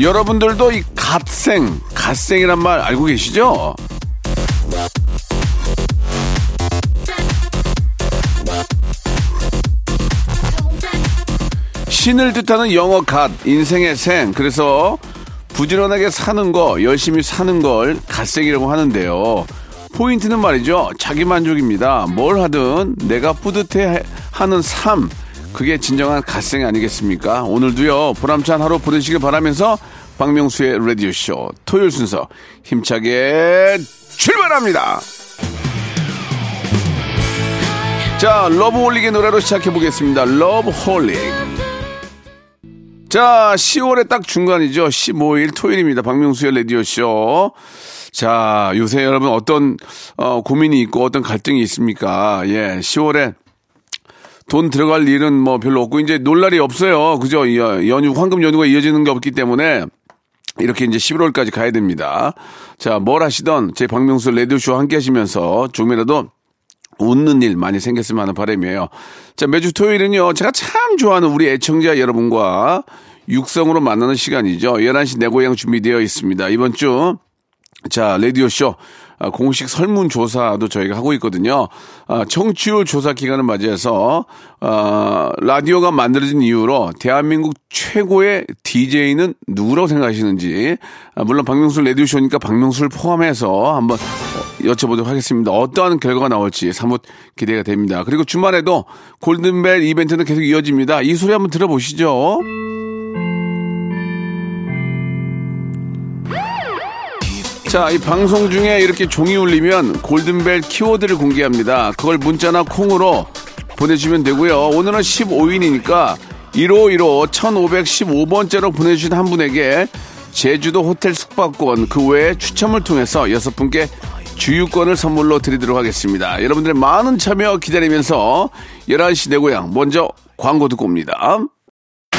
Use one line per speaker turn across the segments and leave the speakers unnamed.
여러분들도 이 갓생, 갓생이란 말 알고 계시죠? 신을 뜻하는 영어 갓, 인생의 생. 그래서 부지런하게 사는 거, 열심히 사는 걸 갓생이라고 하는데요. 포인트는 말이죠. 자기 만족입니다. 뭘 하든 내가 뿌듯해 하는 삶. 그게 진정한 갓생 아니겠습니까? 오늘도요, 보람찬 하루 보내시길 바라면서 박명수의 라디오쇼 토요일 순서 힘차게 출발합니다. 자, 러브 홀릭의 노래로 시작해 보겠습니다. 러브 홀릭. 자, 10월의 딱 중간이죠. 15일 토요일입니다. 박명수의 라디오쇼. 자, 요새 여러분 어떤, 어, 고민이 있고 어떤 갈등이 있습니까? 예, 10월에 돈 들어갈 일은 뭐 별로 없고, 이제 놀 날이 없어요. 그죠? 여- 연휴, 황금 연휴가 이어지는 게 없기 때문에 이렇게 이제 11월까지 가야 됩니다. 자, 뭘 하시던 제 박명수 라디오쇼 함께 하시면서 조금이라도 웃는 일 많이 생겼으면 하는 바람이에요. 자, 매주 토요일은요, 제가 참 좋아하는 우리 애청자 여러분과 육성으로 만나는 시간이죠. 11시 내 고향 준비되어 있습니다. 이번 주, 자, 라디오쇼, 아, 공식 설문조사도 저희가 하고 있거든요. 아, 청취율 조사 기간을 맞이해서, 아, 라디오가 만들어진 이후로 대한민국 최고의 DJ는 누구라고 생각하시는지, 아, 물론 박명수 라디오쇼니까 박명수를 포함해서 한번 어, 여쭤보도록 하겠습니다. 어떠한 결과가 나올지 사뭇 기대가 됩니다. 그리고 주말에도 골든벨 이벤트는 계속 이어집니다. 이 소리 한번 들어보시죠. 자, 이 방송 중에 이렇게 종이 울리면 골든벨 키워드를 공개합니다. 그걸 문자나 콩으로 보내주시면 되고요. 오늘은 15일이니까 1515 1515번째로 보내주신 한 분에게 제주도 호텔 숙박권 그 외에 추첨을 통해서 여섯 분께 주유권을 선물로 드리도록 하겠습니다. 여러분들의 많은 참여 기다리면서 11시 내 고향 먼저 광고 듣고 옵니다.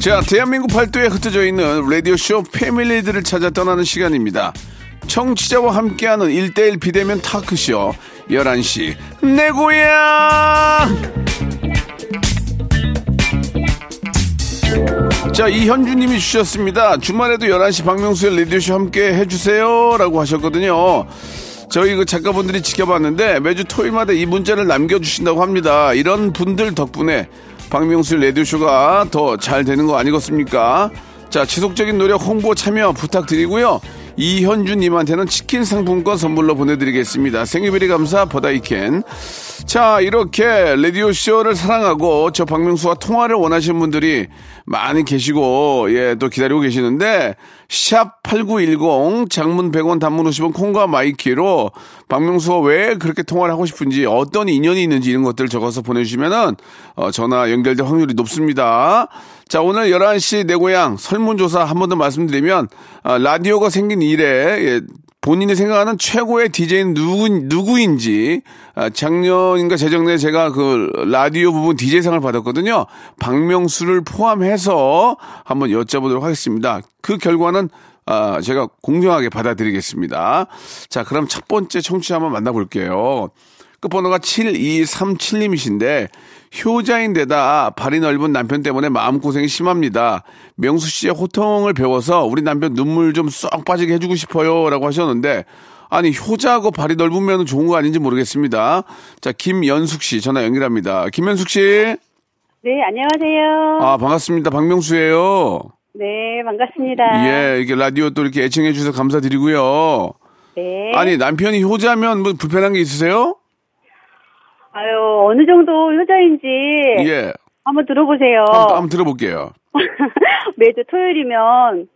자, 대한민국 팔도에 흩어져 있는 라디오쇼 패밀리들을 찾아 떠나는 시간입니다. 청취자와 함께하는 1대1 비대면 타크쇼 11시 내 고향 자 이현주님이 주셨습니다. 주말에도 11시 박명수의 라디오쇼 함께 해주세요 라고 하셨거든요. 저희 그 작가분들이 지켜봤는데 매주 토요일마다 이 문자를 남겨주신다고 합니다. 이런 분들 덕분에 박명수 라디오쇼가 더 잘 되는 거 아니겠습니까? 자, 지속적인 노력 홍보 참여 부탁드리고요. 이현주님한테는 치킨 상품권 선물로 보내드리겠습니다. Thank you very 감사 보다이켄. 자, 이렇게 라디오쇼를 사랑하고 저 박명수와 통화를 원하시는 분들이 많이 계시고, 예, 또 기다리고 계시는데, 샵 8910 장문 100원 단문 50원 콩과 마이케이로 박명수와 왜 그렇게 통화를 하고 싶은지 어떤 인연이 있는지 이런 것들을 적어서 보내주시면은 어, 전화 연결될 확률이 높습니다. 자, 오늘 11시 내 고향 설문조사 한 번 더 말씀드리면 아, 라디오가 생긴 이래 예, 본인이 생각하는 최고의 DJ는 누구, 누구인지, 아, 작년인가 재작년에 제가 그 라디오 부분 DJ상을 받았거든요. 박명수를 포함해서 한번 여쭤보도록 하겠습니다. 그 결과는 아, 제가 공정하게 받아들이겠습니다. 자, 그럼 첫 번째 청취자 한번 만나볼게요. 끝번호가 7237님이신데, 효자인데다 발이 넓은 남편 때문에 마음고생이 심합니다. 명수 씨의 호통을 배워서 우리 남편 눈물 좀 쏙 빠지게 해주고 싶어요. 라고 하셨는데, 아니, 효자하고 발이 넓으면 좋은 거 아닌지 모르겠습니다. 자, 김연숙 씨 전화 연결합니다. 김연숙 씨.
네, 안녕하세요.
아, 반갑습니다. 박명수예요
네, 반갑습니다.
예, 이게 라디오 또 이렇게 애청해 주셔서 감사드리고요.
네.
아니, 남편이 효자면 뭐 불편한 게 있으세요?
아유, 어느 정도 효자인지
예.
한번 들어보세요.
한번, 한번 들어볼게요.
매주 토요일이면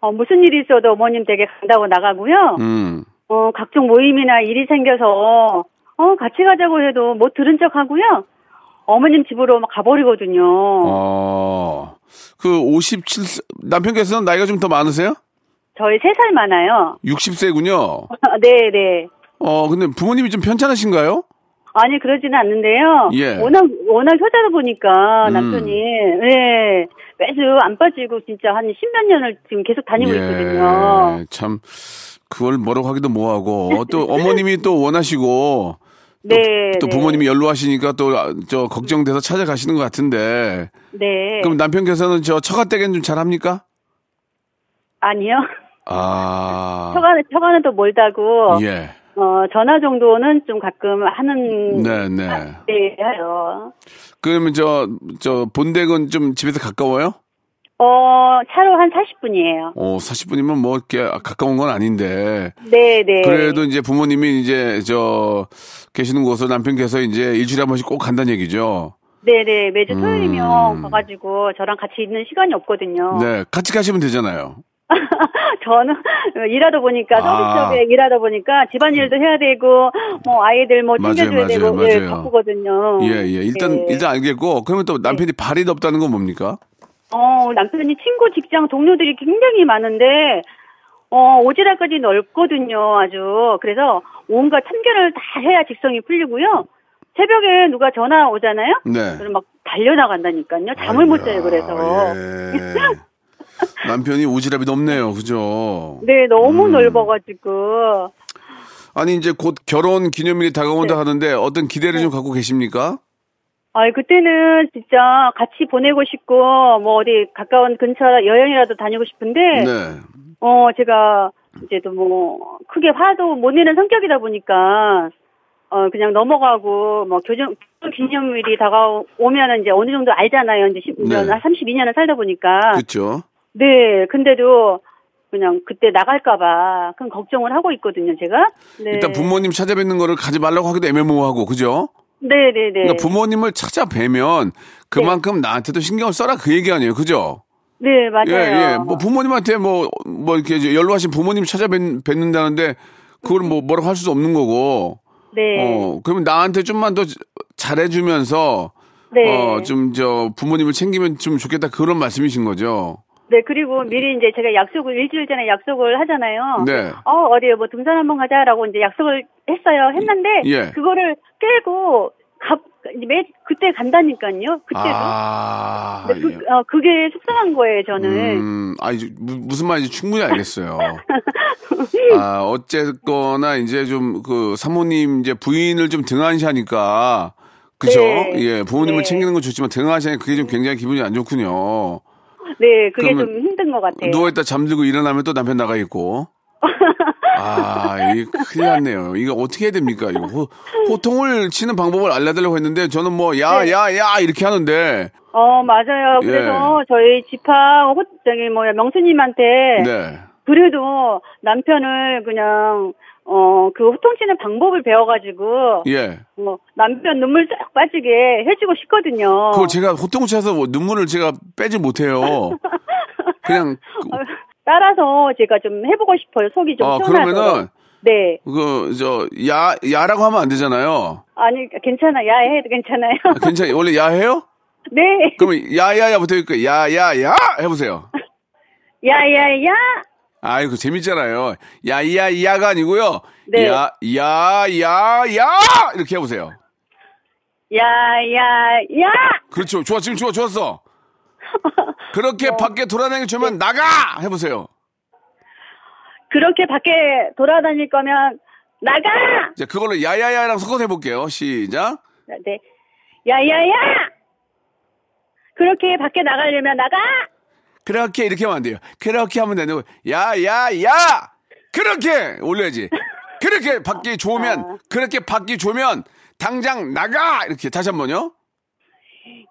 어, 무슨 일이 있어도 어머님 댁에 간다고 나가고요.
음.
어, 각종 모임이나 일이 생겨서 어, 같이 가자고 해도 못 들은 척 하고요. 어머님 집으로 막 가버리거든요.
어, 그 57, 남편께서는 나이가 좀 더 많으세요?
저희 세살 많아요.
60세군요.
네, 네.
어, 근데 부모님이 좀 편찮으신가요?
아니 그러지는 않는데요.
예.
워낙 워낙 효자다 보니까
음.
남편이 예 매주 안 빠지고 진짜 한 십몇 년을 지금 계속 다니고 있거든요.
예, 참, 그걸 뭐라고 하기도 뭐하고, 또 어머님이 또 원하시고,
네.
또
네.
부모님이 연로하시니까 또 저 걱정돼서 찾아가시는 것 같은데,
네.
그럼 남편께서는 저 처가댁엔 좀 잘합니까?
아니요.
아,
처가는 처가는 또 멀다고.
예,
어 전화 정도는 좀 가끔 하는.
네, 네.
네, 해요.
그러면 저, 저 본댁은 좀 집에서 가까워요?
어 차로 한 40분이에요.
어, 40분이면 뭐 이렇게 가까운 건 아닌데,
네, 네.
그래도 이제 부모님이 이제 저 계시는 곳으로 남편께서 이제 일주일에 한 번씩 꼭 간다는 얘기죠.
네, 네. 매주 토요일이면
음.
가가지고 저랑 같이 있는 시간이 없거든요.
네, 같이 가시면 되잖아요.
저는 일하다 보니까
아.
서비스업에 일하다 보니까 집안일도 해야 되고 뭐 아이들 뭐 챙겨줘야 되고 예,
맞아요.
바쁘거든요.
예, 예. 일단,
네.
일단 알겠고, 그러면 또 남편이 발이 덥다는 건 뭡니까?
어 남편이 친구 직장 동료들이 굉장히 많은데 어 오지랖까지 넓거든요 아주 그래서 온갖 참견을 다 해야 직성이 풀리고요. 새벽에 누가 전화 오잖아요.
네.
그럼 막 달려나간다니까요. 잠을 못 자요 그래서.
예. 남편이 오지랖이 높네요, 그죠?
네 너무
음.
넓어가지고
아니, 이제 곧 결혼 기념일이 다가온다
네.
하는데 어떤 기대를 좀 갖고 계십니까?
아, 그때는 진짜 같이 보내고 싶고, 뭐 어디 가까운 근처 여행이라도 다니고 싶은데,
네.
어, 제가 이제 또 뭐, 크게 화도 못 내는 성격이다 보니까, 어, 그냥 넘어가고, 뭐, 교정, 기념일이 다가오면은 이제 어느 정도 알잖아요. 이제 10년,
네.
한 32년을 살다 보니까.
그렇죠.
네, 근데도 그냥 그때 나갈까봐 큰 걱정을 하고 있거든요, 제가. 네.
일단 부모님 찾아뵙는 거를 가지 말라고 하기도 애매모호하고, 그죠?
네네네.
그러니까 부모님을 찾아뵈면 그만큼 나한테도 신경을 써라 그 얘기 아니에요, 그죠?
네, 맞아요.
예, 예. 뭐 부모님한테 뭐, 뭐 이렇게 연로하신 부모님 찾아뵙는다는데 그걸 뭐 뭐라고 할 수도 없는 거고.
네.
어, 그러면 나한테 좀만 더 잘해주면서
네.
어, 좀 저 부모님을 챙기면 좀 좋겠다 그런 말씀이신 거죠.
네, 그리고 미리 이제 제가 약속을 일주일 전에 약속을 하잖아요.
네.
어, 어디에 뭐 등산 한번 가자라고 이제 약속을 했어요. 했는데
예.
그거를 깨고 갑 매, 그때 간다니까요. 그때도.
아,
그,
예.
어, 그게 속상한 거예요, 저는.
음, 아, 이제 무- 무슨 말인지 충분히 알겠어요. 아, 어쨌거나 이제 좀 그 사모님 이제 부인을 좀 등한시하니까 그죠?
네.
예, 부모님을
네.
챙기는 건 좋지만 등한시하니까 그게 좀 굉장히 기분이 안 좋군요.
네, 그게 좀 힘든 것 같아요.
누워있다 잠들고 일어나면 또 남편 나가 있고. 아, 이게 큰일 났네요. 이거 어떻게 해야 됩니까? 이거 호, 호통을 치는 방법을 알려달라고 했는데 저는 뭐, 야,
네.
야, 야, 이렇게 하는데.
어, 맞아요. 그래서 저희 집합, 호, 저기, 뭐야, 명수님한테.
네.
그래도 남편을 그냥, 어, 그 호통치는 방법을 배워가지고.
예.
뭐 남편 눈물 쫙 빠지게 해주고 싶거든요.
그걸 제가 호통을 쳐서 뭐 눈물을 제가 빼지 못해요. 그냥, 그-
따라서 제가 좀 해보고 싶어요. 속이 좀
아. 그러면은,
네.
그, 저, 야, 야라고 하면 안 되잖아요.
아니 괜찮아. 야 해도 괜찮아요.
괜찮아요. 원래 야해요?
네.
그러면 야야야부터 있고, 야야야! 해보세요.
야야야.
아이고, 재밌잖아요. 야야야가 아니고요.
네.
야, 야, 야, 야! 이렇게 해보세요.
야야야.
그렇죠. 좋아, 지금 좋아, 좋았어. 그렇게 밖에 돌아다니기 좋으면 나가! 해보세요.
그렇게 밖에 돌아다닐 거면 나가.
자, 그걸로 야야야랑 섞어서 해볼게요. 시작.
네. 야야야. 그렇게 밖에 나가려면 나가.
그렇게 이렇게 하면 안 돼요. 그렇게 하면 되는 거. 야, 야, 야! 그렇게 올려야지. 그렇게 받기 좋으면, 그렇게 받기 좋으면, 당장 나가! 이렇게 다시 한 번요.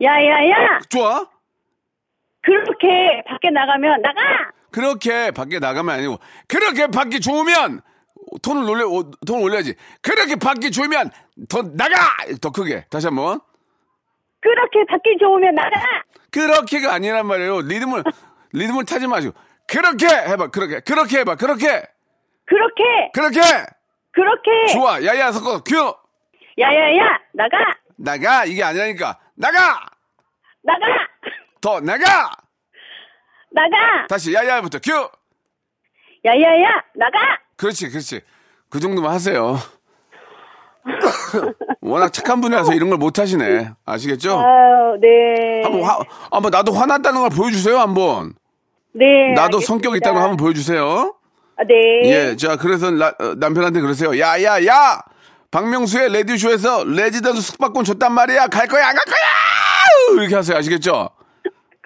야 야 야
좋아?
그렇게 밖에 나가면 나가
그렇게 밖에 나가면 아니고 그렇게 밖이 좋으면 톤을 올려 어, 톤을 올려야지. 그렇게 밖이 좋으면 더 나가 더 크게 다시 한 번.
그렇게 밖이 좋으면 나가
그렇게가 아니란 말이에요. 리듬을 리듬을 타지 마시고 그렇게 해봐. 그렇게 그렇게 해봐. 그렇게.
그렇게.
그렇게.
그렇게.
좋아. 야야 섞어 큐.
야야야 나가.
나가 이게 아니라니까. 나가!
나가.
더 나가!
나가.
다시 야야부터 큐.
야야야 나가.
그렇지 그렇지. 그 정도만 하세요. 워낙 착한 분이라서 이런 걸 못 하시네. 아시겠죠?
아유 네
한번 화, 한번 나도 화났다는 걸 보여주세요, 한번.
네
나도
알겠습니다.
성격 있다는 걸 한번 보여주세요.
아, 네
예, 자, 그래서 나- 어, 남편한테 그러세요. 야, 야, 야! 박명수의 라디오쇼에서 레지던스 숙박권 줬단 말이야. 갈 거야, 안 갈 거야! 이렇게 하세요. 아시겠죠?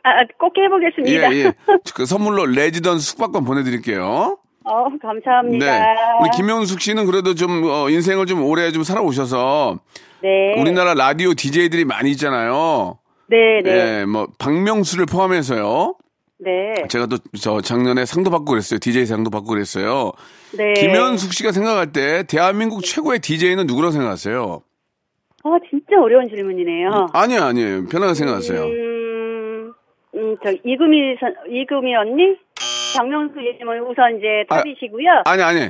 아, 꼭 해보겠습니다.
예, 예. 그 선물로 레지던스 숙박권 보내드릴게요.
어, 감사합니다.
네. 우리 김현숙 씨는 그래도 좀, 어, 인생을 좀 오래 좀 살아오셔서
네.
우리나라 라디오 DJ들이 많이 있잖아요.
네, 네.
예, 뭐, 박명수를 포함해서요.
네.
제가 또 저 작년에 상도 받고 그랬어요. DJ 상도 받고 그랬어요.
네.
김현숙 씨가 생각할 때 대한민국 최고의 DJ는 누구라고 생각하세요?
어, 진짜 어려운 질문이네요.
아니요, 아니에요. 편하게 생각하세요.
음, 음, 저, 이금희, 선, 이금희 언니? 박명수 예님은 우선 이제
아,
탑이시고요.
아 니, 아니.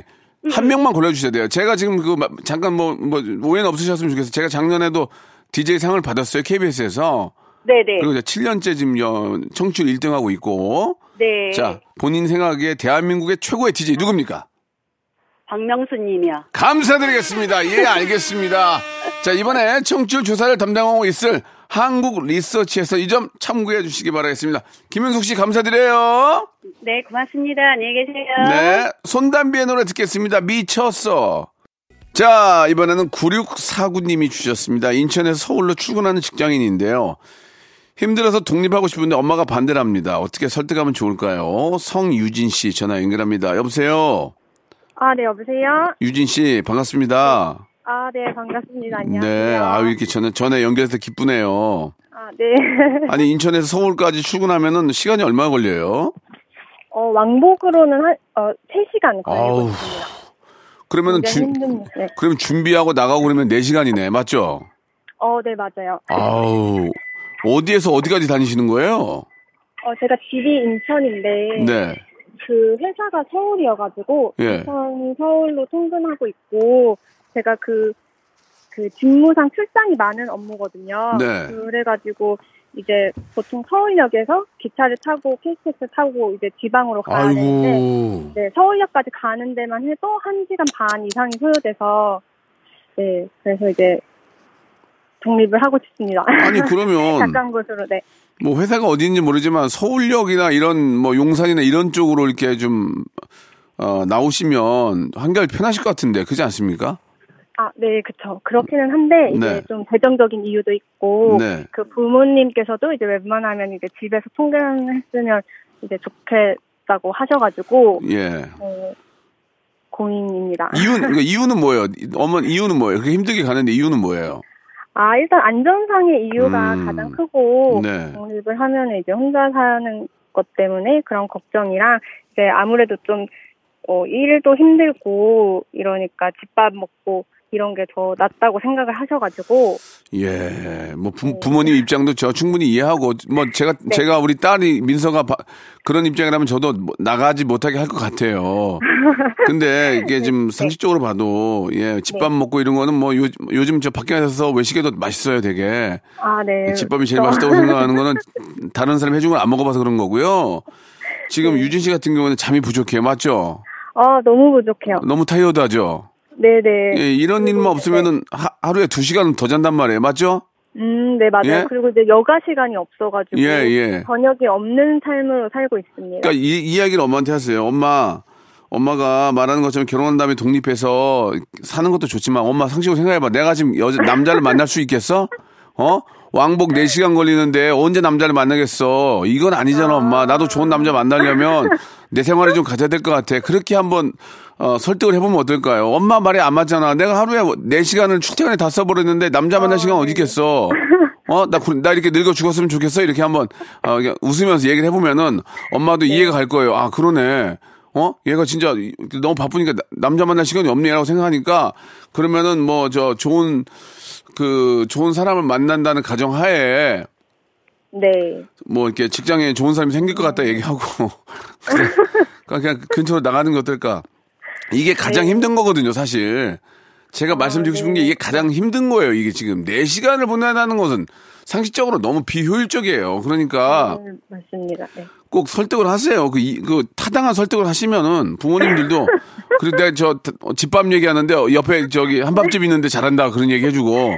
한 명만 골라주셔야 돼요. 제가 지금 그, 마- 잠깐 뭐, 뭐, 오해는 없으셨으면 좋겠어요. 제가 작년에도 DJ 상을 받았어요. KBS에서.
네네.
그리고 이제 7년째 지금 여- 청취율 1등하고 있고.
네.
자, 본인 생각에 대한민국의 최고의 DJ 누굽니까?
박명수 님이요.
감사드리겠습니다. 예, 알겠습니다. 자, 이번에 청취율 조사를 담당하고 있을 한국 리서치에서 이 점 참고해 주시기 바라겠습니다. 김현숙 씨 감사드려요.
네, 고맙습니다. 안녕히 계세요.
네. 손담비의 노래 듣겠습니다. 미쳤어. 자, 이번에는 9649님이 주셨습니다. 인천에서 서울로 출근하는 직장인인데요. 힘들어서 독립하고 싶은데 엄마가 반대를 합니다. 어떻게 설득하면 좋을까요? 성유진 씨 전화 연결합니다. 여보세요?
아, 네, 여보세요?
유진 씨, 반갑습니다.
아, 네, 반갑습니다. 안녕하세요.
네, 아유, 이렇게 전에, 전에 연결해서 기쁘네요.
아, 네.
아니, 인천에서 서울까지 출근하면은 시간이 얼마 걸려요?
어, 왕복으로는 한, 어, 3시간 걸리고
아우,
있습니다.
그러면은 주,
힘듭니다. 네.
그러면 준비하고 나가고 그러면 4시간이네. 맞죠?
어, 네, 맞아요.
아우, 어디에서 어디까지 다니시는 거예요?
어, 제가 집이 인천인데,
네.
그 회사가 서울이어가지고,
예.
인천, 서울로 통근하고 있고, 제가 그, 그 직무상 출장이 많은 업무거든요.
네.
그래가지고, 이제 보통 서울역에서 기차를 타고 KTX 타고 이제 지방으로 가야 되는데,
아이고.
네, 서울역까지 가는 데만 해도 1시간 반 이상이 소요돼서, 네, 그래서 이제 독립을 하고 싶습니다.
아니, 그러면
가까운 곳으로, 네.
뭐 회사가 어디인지 모르지만 서울역이나 이런 뭐 용산이나 이런 쪽으로 이렇게 좀, 어, 나오시면 한결 편하실 것 같은데, 그렇지 않습니까?
아, 네, 그쵸. 그렇기는 한데, 이제
네.
좀 재정적인 이유도 있고,
네.
그 부모님께서도 이제 웬만하면 이제 집에서 통근했으면 이제 좋겠다고 하셔가지고,
예.
어, 고민입니다.
이유는, 그러니까 이유는 뭐예요? 어머니, 이유는 뭐예요? 그렇게 힘들게 가는데 이유는 뭐예요?
아, 일단 안전상의 이유가
음,
가장 크고,
네.
독립을 하면 이제 혼자 사는 것 때문에 그런 걱정이랑, 이제 아무래도 좀, 어, 일도 힘들고, 이러니까 집밥 먹고, 이런 게 더 낫다고 생각을 하셔가지고,
예, 뭐 부, 부모님 입장도 저 충분히 이해하고 뭐 제가
네.
제가 우리 딸이 민서가 바- 그런 입장이라면 저도 뭐 나가지 못하게 할 것 같아요. 근데 이게 지금 상식적으로 봐도 예 집밥
네.
먹고 이런 거는 뭐 요, 요즘 저 밖에 나가서 외식해도 맛있어요 되게
아, 네.
집밥이 제일
또-
맛있다고 생각하는 거는 다른 사람이 해준 걸 안 먹어봐서 그런 거고요. 지금 유진 씨 같은 경우는 잠이 부족해요, 맞죠?
아, 너무 부족해요.
너무 타이어드하죠.
네네.
예, 이런 일만 없으면은 하, 하루에 두 시간 더 잔단 말이에요, 맞죠?
음, 네, 맞아요.
예?
그리고 이제 여가 시간이 없어가지고.
예, 예.
저녁이 없는 삶으로 살고 있습니다.
그러니까 이, 이 이야기를 엄마한테 하세요. 엄마, 엄마가 말하는 것처럼 결혼한 다음에 독립해서 사는 것도 좋지만 엄마 상식으로 생각해봐. 내가 지금 여자, 남자를 만날 수 있겠어? 어? 왕복 4시간 걸리는데 언제 남자를 만나겠어? 이건 아니잖아, 엄마. 나도 좋은 남자 만나려면 내 생활을 좀 가져야 될 것 같아. 그렇게 한번 어, 설득을 해보면 어떨까요? 엄마 말이 안 맞잖아. 내가 하루에 4시간을 출퇴근에 다 써버렸는데 남자 만날 시간 어디 있겠어? 어, 나, 굴- 나 이렇게 늙어 죽었으면 좋겠어? 이렇게 한번, 어, 웃으면서 얘기를 해보면은 엄마도 이해가 갈 거예요. 아, 그러네. 어? 얘가 진짜 너무 바쁘니까 나- 남자 만날 시간이 없네라고 생각하니까 그러면은 뭐 저 좋은 그 좋은 사람을 만난다는 가정 하에
네.
뭐 이렇게 직장에 좋은 사람이 생길 것 같다 얘기하고. 그러니까 그냥 근처로 나가는 게 어떨까? 이게 가장 힘든 거거든요, 사실. 제가 말씀드리고 싶은 게 이게 가장 힘든 거예요. 이게 지금 4시간을 보내다는 것은 상식적으로 너무 비효율적이에요. 그러니까
음, 맞습니다. 네.
꼭 설득을 하세요. 그, 이, 그 타당한 설득을 하시면은 부모님들도 그리고 내가 저 집밥 얘기하는데 옆에 저기 한밥집 있는데 잘한다 그런 얘기 해주고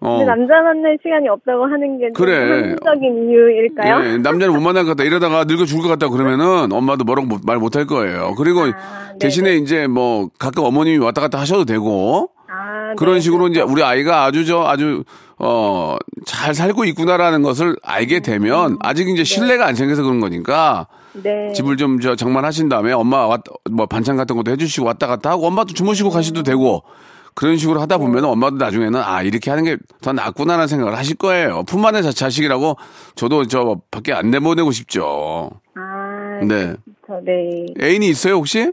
어.
남자 만날 시간이 없다고 하는 게
그래.
현실적인 이유일까요?
예, 남자는 못 만날 것 같다. 이러다가 늙어 죽을 것 같다 그러면은 엄마도 뭐라고 못- 말못 할 거예요. 그리고
아.
대신에 이제 뭐 가끔 어머님이 왔다 갔다 하셔도 되고
아,
그런
네,
식으로 이제
그렇죠.
우리 아이가 아주 저 아주 어 잘 살고 있구나라는 것을 알게 되면 아직 이제 신뢰가 안 생겨서 그런 거니까
네.
집을 좀 저 장만하신 다음에 엄마 왔, 뭐 반찬 같은 것도 해주시고 왔다 갔다 하고 엄마도 주무시고 가셔도 되고 그런 식으로 하다 보면 엄마도 나중에는 아 이렇게 하는 게 더 낫구나라는 생각을 하실 거예요. 품 안의 자- 자식이라고 저도 저 밖에 안 내보내고 싶죠.
아,
네.
저, 네.
애인이 있어요 혹시?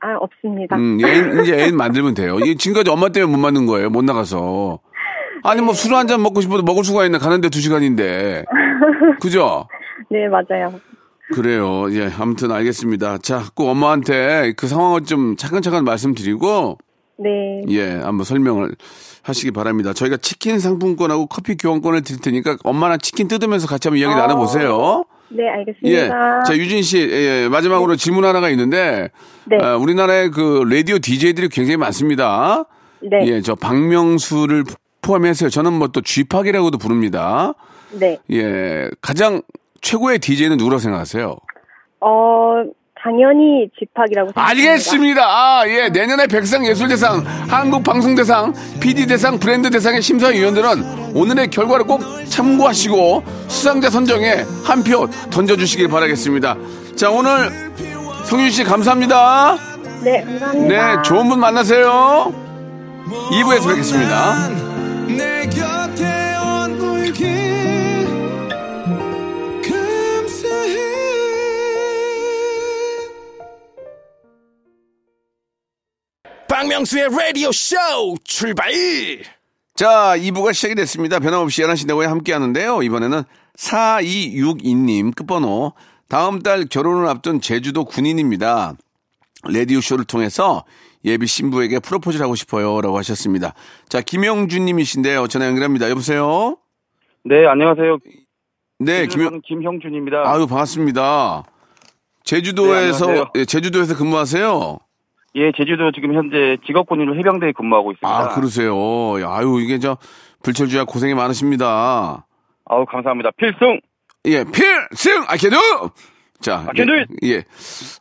아, 없습니다.
음, 애인, 이제 애인 만들면 돼요. 이게 지금까지 엄마 때문에 못 만든 거예요. 못 나가서. 아니 뭐 술 한 잔 먹고 싶어도 먹을 수가 있나 가는데 두 시간인데. 그죠?
네, 맞아요.
그래요. 예, 아무튼 알겠습니다. 자, 꼭 엄마한테 그 상황을 좀 차근차근 말씀드리고,
네.
예, 한번 설명을 하시기 바랍니다. 저희가 치킨 상품권하고 커피 교환권을 드릴 테니까 엄마랑 치킨 뜯으면서 같이 한번 이야기
어.
나눠보세요.
네,
예.
알겠습니다.
자, 유진 씨, 예, 마지막으로 질문 하나가 있는데,
네.
아, 우리나라에 그 라디오 DJ들이 굉장히 많습니다.
네.
예, 저 박명수를 포함해서요. 저는 뭐 또 쥐팍이라고도 부릅니다.
네.
예, 가장 최고의 DJ는 누구라고 생각하세요?
어, 당연히 집합이라고 생각합니다.
알겠습니다. 아, 예. 내년에 백상 예술대상, 한국방송대상, PD대상, 브랜드대상의 심사위원들은 오늘의 결과를 꼭 참고하시고 수상자 선정에 한 표 던져주시길 바라겠습니다. 자, 오늘 성윤 씨 감사합니다.
네, 감사합니다.
네, 좋은 분 만나세요. 2부에서 뵙겠습니다.
박명수의 라디오 쇼 출발
자, 2부가 시작이 됐습니다. 변함없이 11시 내고에 함께 하는데요. 이번에는 4262님 끝번호. 다음 달 결혼을 앞둔 제주도 군인입니다. 레디오 쇼를 통해서 예비 신부에게 프로포즈를 하고 싶어요. 라고 하셨습니다. 자, 김영준 님이신데요. 전화 연결합니다. 여보세요?
네, 안녕하세요.
네, 김영,
저는 김형준입니다.
아유, 반갑습니다. 제주도에서,
네, 안녕하세요.
예, 제주도에서 근무하세요?
예, 제주도 지금 현재 직업군인으로 해병대에 근무하고 있습니다.
아, 그러세요. 아유, 이게 저, 불철주야 고생이 많으십니다.
아우, 감사합니다. 필승!
예, 필승! 아켄두! 자.
It!
예. 예.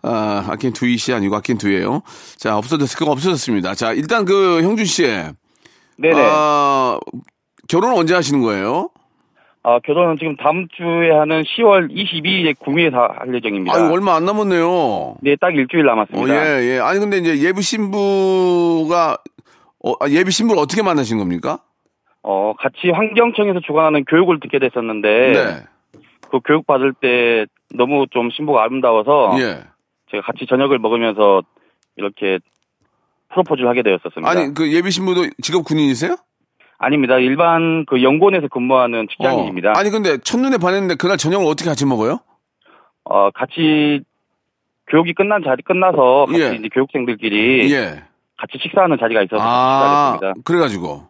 아, 아켄 두이 씨 아니고 아켄 두예요 자, 없어졌을 그거 없어졌습니다. 자, 일단 그 형준 씨.
네네. 아,
아, 결혼은 언제 하시는 거예요?
결혼은 지금 다음 주에 하는 10월 22일에 구미에 다 할 예정입니다.
아유, 얼마 안 남았네요.
네, 딱 일주일
어,
남았습니다.
예, 예. 아니, 근데 이제 예비 신부가, 어, 아, 예비 신부를 어떻게 만나신 겁니까?
어, 같이 환경청에서 주관하는 교육을 듣게 됐었는데,
네.
그 교육 받을 때 너무 좀 신부가 아름다워서,
예.
제가 같이 저녁을 먹으면서 이렇게 프로포즈를 하게 되었었습니다.
아니, 그 예비 신부도 직업 군인이세요?
아닙니다. 일반 그 연구원에서 근무하는 직장인입니다.
어. 아니, 근데 첫눈에 반했는데 그날 저녁을 어떻게 같이 먹어요?
어, 같이 교육이 끝난 자리 끝나서 같이
예.
이제 교육생들끼리
예.
같이 식사하는 자리가 있어서
아,
식사했습니다.
그래가지고.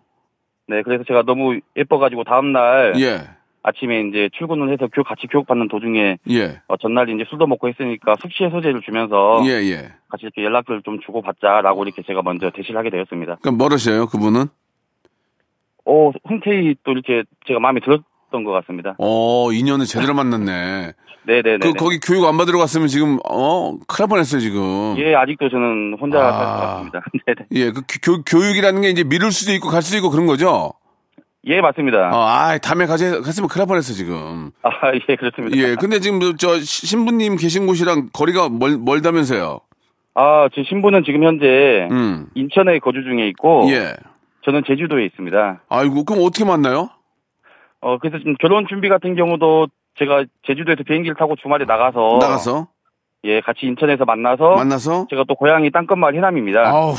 네, 그래서 제가 너무 예뻐가지고 다음 날
예.
아침에 이제 출근을 해서 교육 같이 교육받는 도중에
예.
어, 전날 이제 술도 먹고 했으니까 숙취 해소제를 주면서
예, 예.
같이 이렇게 연락을 좀 주고 받자라고 이렇게 제가 먼저 대시를 하게 되었습니다.
그럼 멀으셔요, 그분은?
오, 흔쾌히 또 이렇게 제가 마음에 들었던 것 같습니다.
어, 인연을 제대로 만났네.
네네네.
그, 거기 교육 안 받으러 갔으면 지금, 어, 큰일 날 뻔 했어요, 지금.
예, 아직도 저는 혼자
아.
살것 같습니다. 네네.
예, 그 교, 교육이라는 게 이제 미룰 수도 있고 갈 수도 있고 그런 거죠?
예, 맞습니다.
어, 아, 다음에 가지, 갔으면 큰일 날 뻔 했어, 지금.
아, 예, 그렇습니다.
예, 근데 지금 저- 저 시- 신부님 계신 곳이랑 거리가 멀, 멀다면서요?
아, 제 신부는 지금 현재
음.
인천에 거주 중에 있고
예.
저는 제주도에 있습니다.
아이고, 그럼 어떻게 만나요?
어, 그래서 지금 결혼 준비 같은 경우도 제가 제주도에서 비행기를 타고 주말에 나가서
나가서
예, 같이 인천에서 만나서
만나서
제가 또 고향이 땅끝마을 해남입니다.
아우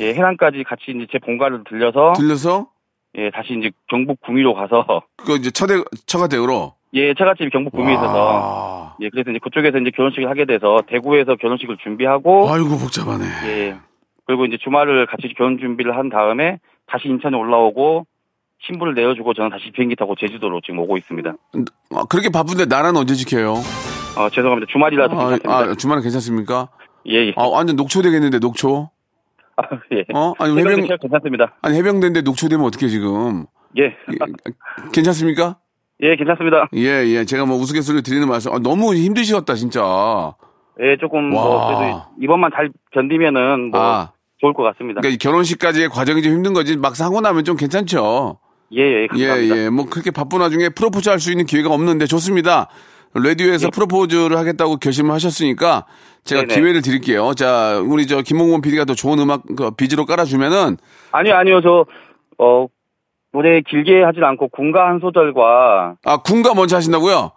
예, 해남까지 같이 이제 제 본가를 들려서
들려서
예, 다시 이제 경북 구미로 가서
그 이제 처대 처가댁으로
예, 처갓집이 경북 구미에 있어서
와.
예, 그래서 이제 그쪽에서 이제 결혼식을 하게 돼서 대구에서 결혼식을 준비하고
아이고 복잡하네.
예. 그리고 이제 주말을 같이 결혼 준비를 한 다음에 다시 인천에 올라오고 신부를 내어주고 저는 다시 비행기 타고 제주도로 지금 오고 있습니다.
아, 그렇게 바쁜데 나라는 언제 지켜요?
어, 죄송합니다. 주말이라서
아,
괜찮습니다.
아 주말은 괜찮습니까?
예, 예.
아 완전 녹초 되겠는데 녹초?
아, 예.
어? 아니
해병... 괜찮습니다.
아니 해병대인데 녹초되면 어떻게 지금?
예.
예, 괜찮습니까?
예, 괜찮습니다.
예, 예. 제가 뭐 우스갯소리 드리는 말씀. 아, 너무 힘드시겠다, 진짜.
예, 조금 뭐
와.
그래도 이번만 잘 견디면은 뭐
아.
좋을 것 같습니다.
그러니까 이 결혼식까지의 과정이 좀 힘든 거지. 막상 하고 나면 좀 괜찮죠.
예, 예,
예,
감사합니다.
예. 뭐 그렇게 바쁜 와중에 프로포즈 할 수 있는 기회가 없는데 좋습니다. 라디오에서
예.
프로포즈를 하겠다고 결심을 하셨으니까 제가
네네.
기회를 드릴게요. 자, 우리 저 김홍곤 PD가 더 좋은 음악 그 비지로 깔아주면은
아니요, 아니요. 저 어, 노래 길게 하진 않고 군가 한 소절과
아 군가 먼저 하신다고요?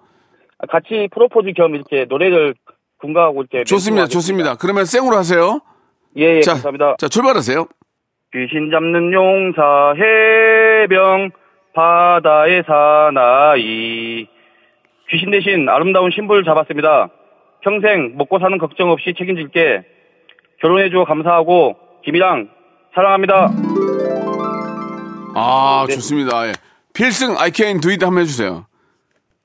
같이 프로포즈 겸 이렇게 노래를 군가하고 이렇게
좋습니다. 좋습니다. 그러면 생으로 하세요.
예, 예,
자,
감사합니다.
자 출발하세요.
귀신 잡는 용사 해병 바다의 사나이 귀신 대신 아름다운 신부를 잡았습니다. 평생 먹고 사는 걱정 없이 책임질게. 결혼해주고 감사하고 김이랑 사랑합니다.
아
네.
좋습니다. 예. 필승 I can do it 한번 해주세요.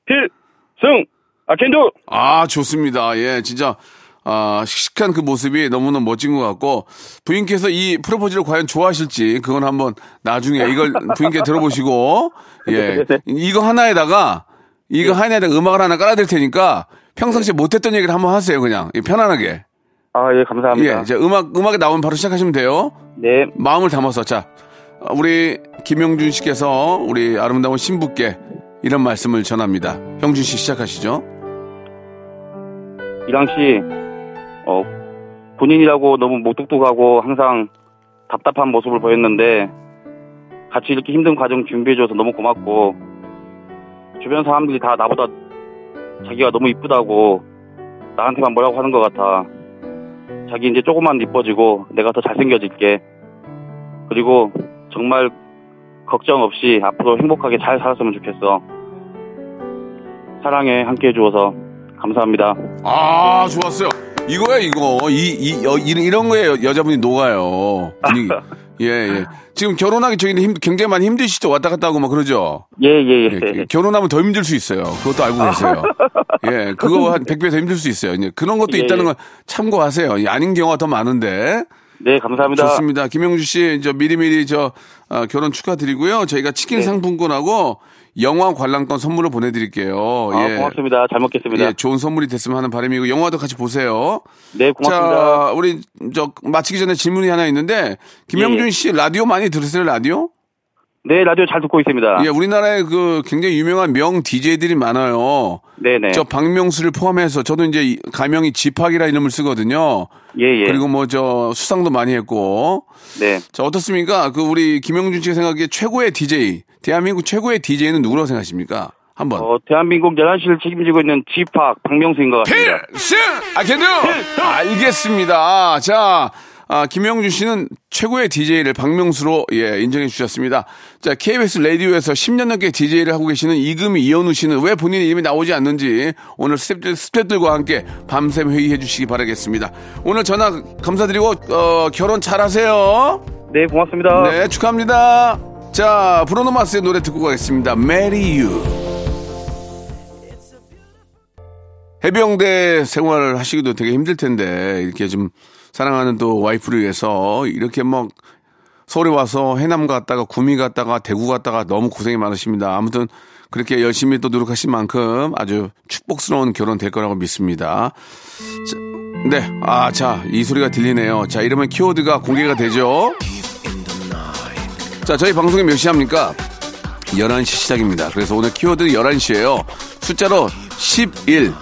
필승 아켄두
아, 좋습니다. 예, 진짜, 아, 씩씩한 그 모습이 너무너무 멋진 것 같고, 부인께서 이 프로포즈를 과연 좋아하실지, 그건 한번 나중에 이걸 부인께 들어보시고, 예, 이거 하나에다가, 이거 하나에다가 음악을 하나 깔아드릴 테니까, 평상시에 못했던 얘기를 한번 하세요, 그냥. 예, 편안하게.
아 예 감사합니다.
예, 이제 음악, 음악에 나오면 바로 시작하시면 돼요.
네
마음을 담아서, 자, 우리 김영준 씨께서 우리 아름다운 신부께 이런 말씀을 전합니다. 형준 씨 시작하시죠.
이랑 씨, 어, 본인이라고 너무 목뚝뚝하고 항상 답답한 모습을 보였는데 같이 이렇게 힘든 과정 준비해줘서 너무 고맙고 주변 사람들이 다 나보다 자기가 너무 이쁘다고 나한테만 뭐라고 하는 것 같아. 자기 이제 조금만 이뻐지고 내가 더 잘생겨질게. 그리고 정말 걱정 없이 앞으로 행복하게 잘 살았으면 좋겠어. 사랑해 함께 해주어서 감사합니다.
아, 좋았어요. 이거야, 이거. 이, 이, 여, 이- 이런 거에 여- 여자분이 녹아요. 분위기. 예, 예. 지금 결혼하기 전에 힘, 굉장히 많이 힘드시죠? 왔다 갔다 하고 막 그러죠?
예, 예,
예,
예.
결혼하면 더 힘들 수 있어요. 그것도 알고 계세요. 예, 그거 한 100배 더 힘들 수 있어요. 이제 그런 것도
예,
있다는
예.
건 참고하세요. 이 아닌 경우가 더 많은데.
네, 감사합니다.
좋습니다. 김영주 씨, 저 미리미리 저 아, 결혼 축하드리고요. 저희가 치킨
네.
상품권하고 영화 관람권 선물로 보내드릴게요.
아,
예.
고맙습니다. 잘 먹겠습니다.
예, 좋은 선물이 됐으면 하는 바람이고 영화도 같이 보세요.
네, 고맙습니다.
자, 우리 저 마치기 전에 질문이 하나 있는데 김영준
예, 예.
씨 라디오 많이 들으세요 라디오?
네, 라디오 잘 듣고 있습니다.
예, 우리나라에 그 굉장히 유명한 명 DJ들이 많아요.
네네.
저 박명수를 포함해서 저도 이제 이 가명이 지팍이라 이름을 쓰거든요.
예, 예.
그리고 뭐 저 수상도 많이 했고.
네.
자, 어떻습니까? 그 우리 김영준 씨가 생각하기에 최고의 DJ, 대한민국 최고의 DJ는 누구라고 생각하십니까? 한번.
어, 대한민국 11시를 책임지고 있는 지팍 박명수인 것 같습니다.
필승! 아캔도! 알겠습니다. 자, 아, 김영준 씨는 최고의 DJ를 박명수로 예, 인정해 주셨습니다. 자, KBS 라디오에서 10년 넘게 DJ를 하고 계시는 이금희 이현우 씨는 왜 본인 이름이 나오지 않는지 오늘 스태프들, 스태프들과 함께 밤샘 회의해 주시기 바라겠습니다. 오늘 전화 감사드리고 어, 결혼 잘하세요.
네, 고맙습니다.
네, 축하합니다. 자, 브로노마스의 노래 듣고 가겠습니다. Marry You. 해병대 생활을 하시기도 되게 힘들 텐데, 이렇게 좀 사랑하는 또 와이프를 위해서 이렇게 막 서울에 와서 해남 갔다가 구미 갔다가 대구 갔다가 너무 고생이 많으십니다. 아무튼 그렇게 열심히 또 노력하신 만큼 아주 축복스러운 결혼 될 거라고 믿습니다. 자, 네. 아, 자, 이 소리가 들리네요. 자, 이러면 키워드가 공개가 되죠. 자, 저희 방송이 몇 시 합니까? 11시 시작입니다. 그래서 오늘 키워드는 11시예요. 숫자로 11.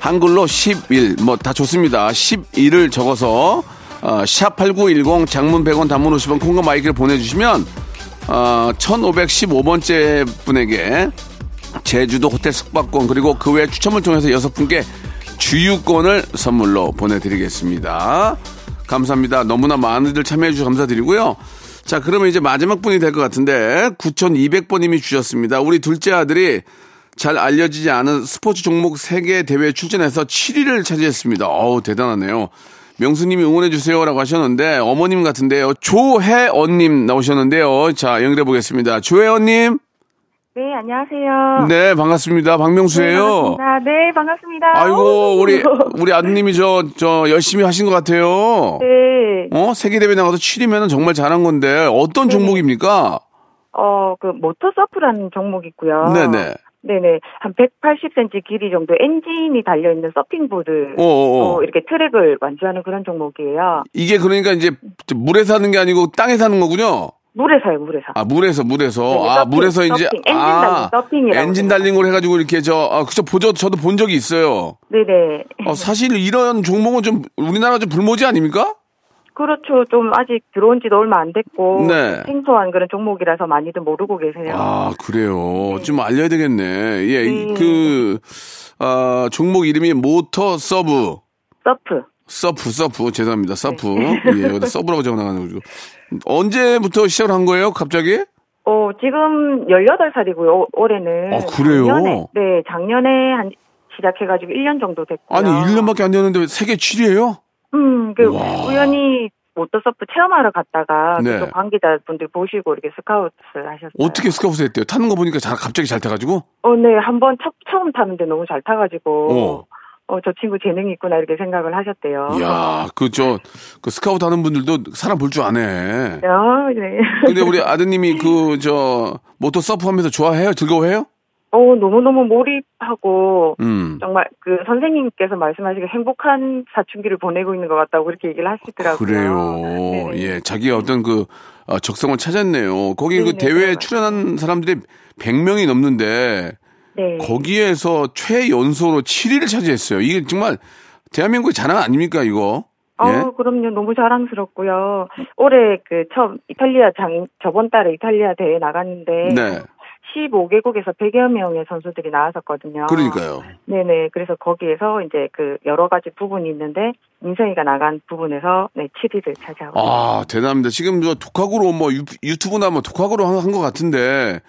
한글로 11. 뭐 다 좋습니다. 11을 적어서 어, 샵8910 장문 100원 단문 50원 콩과 마이크를 보내주시면 어, 1515번째 분에게 제주도 호텔 숙박권 그리고 그 외 추첨을 통해서 여섯 분께 주유권을 선물로 보내드리겠습니다. 감사합니다. 너무나 많은들 참여해주셔서 감사드리고요. 자, 그러면 이제 마지막 분이 될 것 같은데 9200번님이 주셨습니다. 우리 둘째 아들이 잘 알려지지 않은 스포츠 종목 세계 대회에 출전해서 7위를 차지했습니다. 어우, 대단하네요. 명수님이 응원해주세요라고 하셨는데 어머님 같은데요. 조혜언님 나오셨는데요. 자, 연결해 보겠습니다. 조혜언님.
네, 안녕하세요.
네, 반갑습니다. 박명수예요.
네, 반갑습니다. 네, 반갑습니다.
아이고, 우리, 우리 아드님이 저, 저, 열심히 하신 것 같아요.
네.
어? 세계 대회 나가서 7위면 정말 잘한 건데, 어떤 종목입니까?
어, 그 motor surf라는 종목이 있고요.
네 네.
네네. 한 180cm 길이 정도 엔진이 달려 있는 서핑보드.
어어어.
어, 이렇게 트랙을 완주하는 그런 종목이에요.
이게 그러니까 이제 물에 사는 게 아니고 땅에 사는 거군요?
물에서요, 물에서.
아, 물에서, 물에서.
네,
아,
서핑,
물에서 이제.
서핑, 엔진
아,
달린 서핑이라고
엔진 달린 걸 해가지고 이렇게 저, 아, 그저 보저, 저도 본 적이 있어요.
네네.
어, 사실 이런 종목은 좀 우리나라 좀 불모지 아닙니까?
그렇죠. 좀 아직 들어온 지도 얼마 안 됐고.
네.
생소한 그런 종목이라서 많이들 모르고 계세요.
아, 그래요. 좀 알려야 되겠네. 예, 이-
네.
그, 아, 종목 이름이 모터 서브. Surf. Surf, surf. 죄송합니다. Surf.
네.
예, 여기다 서브라고 적어놔가지고. 언제부터 시작을 한 거예요, 갑자기?
어, 지금 18살이고요, 올해는.
아, 그래요?
작년에, 네, 작년에 한, 시작해가지고 1년 정도 됐고요.
아니, 1년밖에 안 됐는데 세계 7위예요
음, 그,
와.
우연히 motor surf 체험하러 갔다가,
네.
그 관계자분들 보시고 이렇게 스카우트를 하셨어요.
어떻게 스카우트 했대요? 타는 거 보니까 잘, 갑자기 잘 타가지고?
어, 네, 한번 처, 처음 타는데 너무 잘 타가지고,
어.
어, 저 친구 재능이 있구나, 이렇게 생각을 하셨대요.
이야, 그, 저, 그 스카우트 하는 분들도 사람 볼 줄 아네.
어, 네.
근데 우리 아드님이 그, 저, 모터 서프 하면서 좋아해요? 즐거워해요?
어, 너무너무 몰입하고,
음.
정말 그 선생님께서 말씀하시기 행복한 사춘기를 보내고 있는 것 같다고 그렇게 얘기를 하시더라고요.
그래요.
네네.
예, 자기의 어떤 그 어, 적성을 찾았네요. 거기 그
네네,
대회에
네.
출연한 사람들이 100명이 넘는데
네.
거기에서 최연소로 7위를 차지했어요. 이게 정말 대한민국의 자랑 아닙니까, 이거? 예?
어, 그럼요. 너무 자랑스럽고요. 올해 그 처음 이탈리아 장 저번 달에 이탈리아 대회 나갔는데
네.
15개국에서 100여 명의 선수들이 나왔었거든요.
그러니까요.
네네. 그래서 거기에서 이제 그 여러 가지 부분이 있는데 민성이가 나간 부분에서 네 7위를 차지하고
아, 대단합니다. 지금 저 독학으로 뭐 유, 유튜브나 뭐 독학으로 한 것 같은데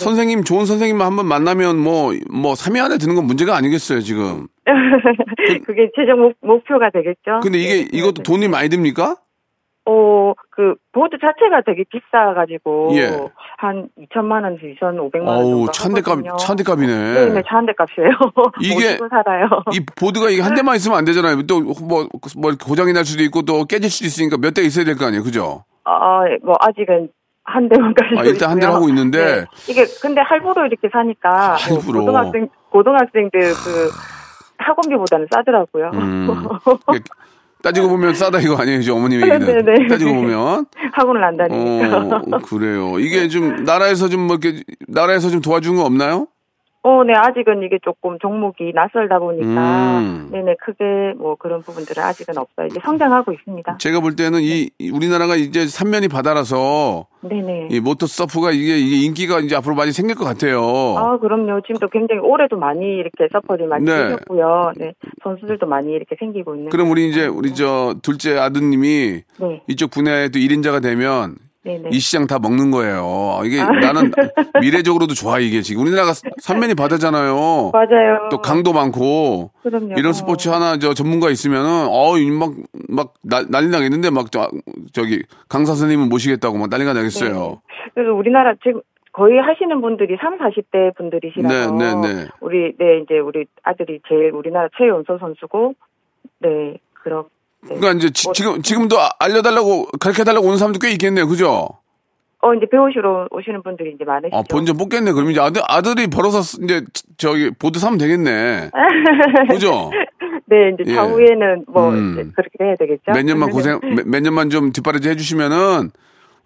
선생님, 좋은 선생님만 한번 만나면 뭐, 뭐 3위 안에 드는 건 문제가 아니겠어요, 지금.
그게 최종 목, 목표가 되겠죠.
근데 이게
네,
이것도
네.
돈이 많이 듭니까?
어, 그 보드 자체가 되게 비싸가지고
예.
한 2천만 원에서 2,500만 원 정도 하거든요.
차한대값이네.
네, 네, 차한대 값이에요.
이게-
살아요.
이 보드가 이게 한 대만 있으면 안 되잖아요. 또뭐뭐 고장이 날 수도 있고 또 깨질 수도 있으니까 몇 대 있어야 될 거 아니에요, 그죠?
아, 뭐 아직은 한 대만 가지고
아, 일단 한 대를. 하고 있는데.
네. 이게 근데 할부로 이렇게 사니까 뭐
할부로.
고등학생 고등학생들 그 학원비보다는 싸더라고요.
음. 이게 따지고 보면 싸다 이거 아니에요, 어머님 얘기는.
네네.
따지고 보면.
학원을 안 다니니까.
어, 그래요. 이게 좀 나라에서 좀 뭐 이렇게 나라에서 좀 도와준 거 없나요?
어, 네, 아직은 이게 조금 종목이 낯설다 보니까,
음.
네네, 크게 뭐 그런 부분들은 아직은 없어요. 이제 성장하고 있습니다.
제가 볼 때는 이이 우리나라가 이제 삼면이 바다라서
네네.
이 모터 서프가 이게, 이게 인기가 이제 앞으로 많이 생길 것 같아요.
아, 그럼요. 지금도 굉장히 올해도 많이 이렇게 서퍼들이 많이
네.
생겼고요. 네. 선수들도 많이 이렇게 생기고 있는.
그럼 우리 이제 우리 저 둘째 아드님이
네.
이쪽 분야에 또 1인자가 되면
네네.
이 시장 다 먹는 거예요. 이게 나는 미래적으로도 좋아 이게 지금 우리나라가 삼면이 바다잖아요.
맞아요.
또 강도 많고
그럼요.
이런 스포츠 하나 저 전문가 있으면은 어막막 난리 나겠는데 막 저, 저기 강사 선생님을 모시겠다고 막 난리가 나겠어요.
네. 그래서 우리나라 지금 거의 하시는 분들이 3, 40대 분들이시라서
네, 네, 네.
우리 네 이제 우리 아들이 제일 우리나라 최연소 선수고 네 그렇
그러니까 이제 지, 금 지금도 아- 알려달라고 가르쳐 달라고 오는 사람도 꽤 있겠네요, 그죠?
어 이제 배우시러 오시는 분들이 이제 많으시죠.
아 본전 뽑겠네. 그러면 이제 아들 아들이 벌어서 쓰- 이제 저기 보드 사면 되겠네. 그죠?
네 이제
예.
차후에는 뭐
음.
이제 그렇게 해야 되겠죠.
몇 년만 고생, 몇, 몇 년만 좀 뒷바라지 해주시면은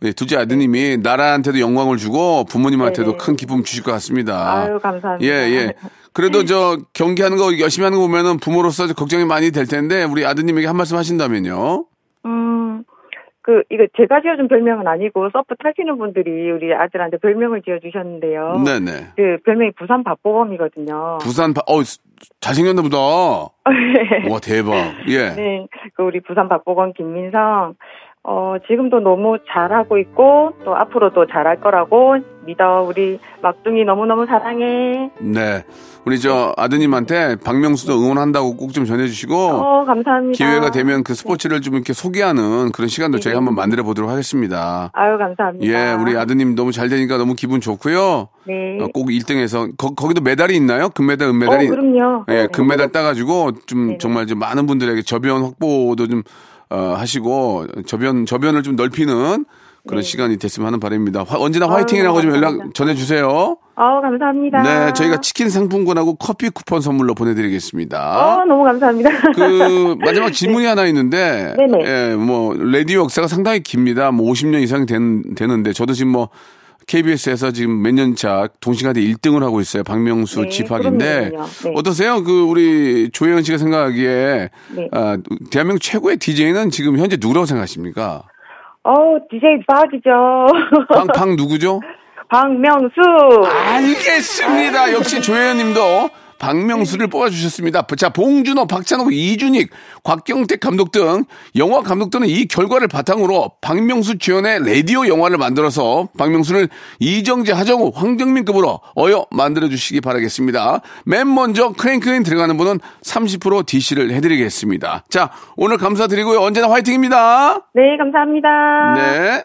예, 둘째 아드님이 나라한테도 영광을 주고 부모님한테도
네네.
큰 기쁨 주실 것 같습니다.
아유 감사합니다.
예, 예. 그래도 저 경기하는 거 열심히 하는 거 보면은 부모로서 걱정이 많이 될 텐데 우리 아드님에게 한 말씀 하신다면요.
음 그 이거 제가 지어준 별명은 아니고 서프 타시는 분들이 우리 아들한테 별명을 지어주셨는데요.
네네.
그 별명이 부산 밥보검이거든요.
부산, 바, 어, 잘생겼나 보다. 와, 대박. 예.
네, 그 우리 부산 박보건 김민성 어 지금도 너무 잘하고 있고 또 앞으로도 잘할 거라고 믿어 우리 막둥이 너무 너무 사랑해.
네. 우리 저 아드님한테 박명수도 응원한다고 꼭 좀 전해주시고.
어 감사합니다.
기회가 되면 그 스포츠를 좀 이렇게 소개하는 그런 시간도 저희
네.
한번 만들어 보도록 하겠습니다.
아유 감사합니다.
예, 우리 아드님 너무 잘 되니까 너무 기분 좋고요.
네.
어, 꼭 1등해서 거, 기도 메달이 있나요? 금메달, 은메달이?
어 그럼요.
예, 금메달 따가지고 좀
네네.
정말 좀 많은 분들에게 저변 확보도 좀 어, 하시고 저변 저변을 좀 넓히는 그런 시간이 됐으면 하는 바람입니다. 화- 언제나 화이팅이라고 좀 연락
네. 감사합니다.
전해주세요.
아우 감사합니다.
네, 저희가 치킨 상품권하고 커피 쿠폰 선물로 보내드리겠습니다.
어 너무 감사합니다.
그 마지막 질문이 하나 있는데,
네네.
예, 뭐 라디오 역사가 상당히 깁니다. 뭐 50년 이상이 된, 되는데 저도 지금 뭐 KBS에서 지금 몇 년 차 동시간대 1등을 하고 있어요. 박명수
네, 그럼요. 네.
어떠세요? 그 우리 조혜연 씨가 생각하기에
네.
아, 대한민국 최고의 DJ는 지금 현재 누구라고 생각하십니까?
어 DJ 박이죠.
방, 방 누구죠?
박명수.
알겠습니다. 역시 조혜연님도 박명수를 뽑아주셨습니다. 자, 봉준호, 박찬욱, 이준익, 곽경택 감독 등 영화 감독들은 이 결과를 바탕으로 박명수 주연의 라디오 영화를 만들어서 박명수를 이정재, 하정우, 황정민급으로 어여 만들어주시기 바라겠습니다. 맨 먼저 크랭크인 들어가는 분은 30% DC를 해드리겠습니다. 자, 오늘 감사드리고요. 언제나 화이팅입니다.
네 감사합니다.
네.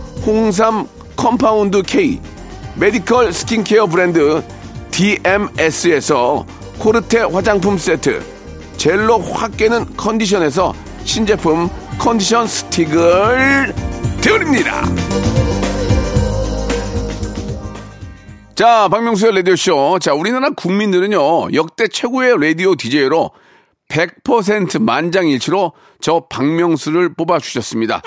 홍삼 컴파운드 K 메디컬 스킨케어 브랜드 DMS에서 코르테 화장품 세트 젤로 확 깨는 컨디션에서 신제품 컨디션 스틱을 드립니다. 자, 박명수의 라디오쇼. 자, 우리나라 국민들은요, 역대 최고의 라디오 DJ로 100% 만장일치로 저 박명수를 뽑아주셨습니다.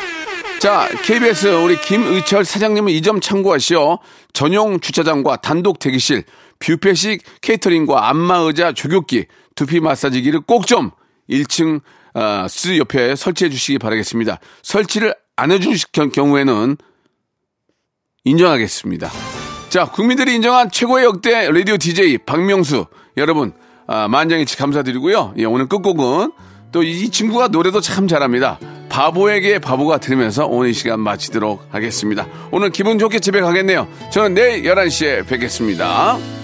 자, KBS 우리 김의철 사장님은 이 점 참고하시오. 전용 주차장과 단독 대기실, 뷔페식 케이터링과 안마의자 조교기, 두피 마사지기를 꼭 좀 1층 아, 스 옆에 설치해 주시기 바라겠습니다. 설치를 안 해주실 경- 경우에는 인정하겠습니다. 자, 국민들이 인정한 최고의 역대 라디오 DJ 박명수 여러분 아, 만장일치 감사드리고요. 예, 오늘 끝곡은 또 이 친구가 노래도 참 잘합니다. 바보에게 바보가 들으면서 오늘 이 시간 마치도록 하겠습니다. 오늘 기분 좋게 집에 가겠네요. 저는 내일 11시에 뵙겠습니다.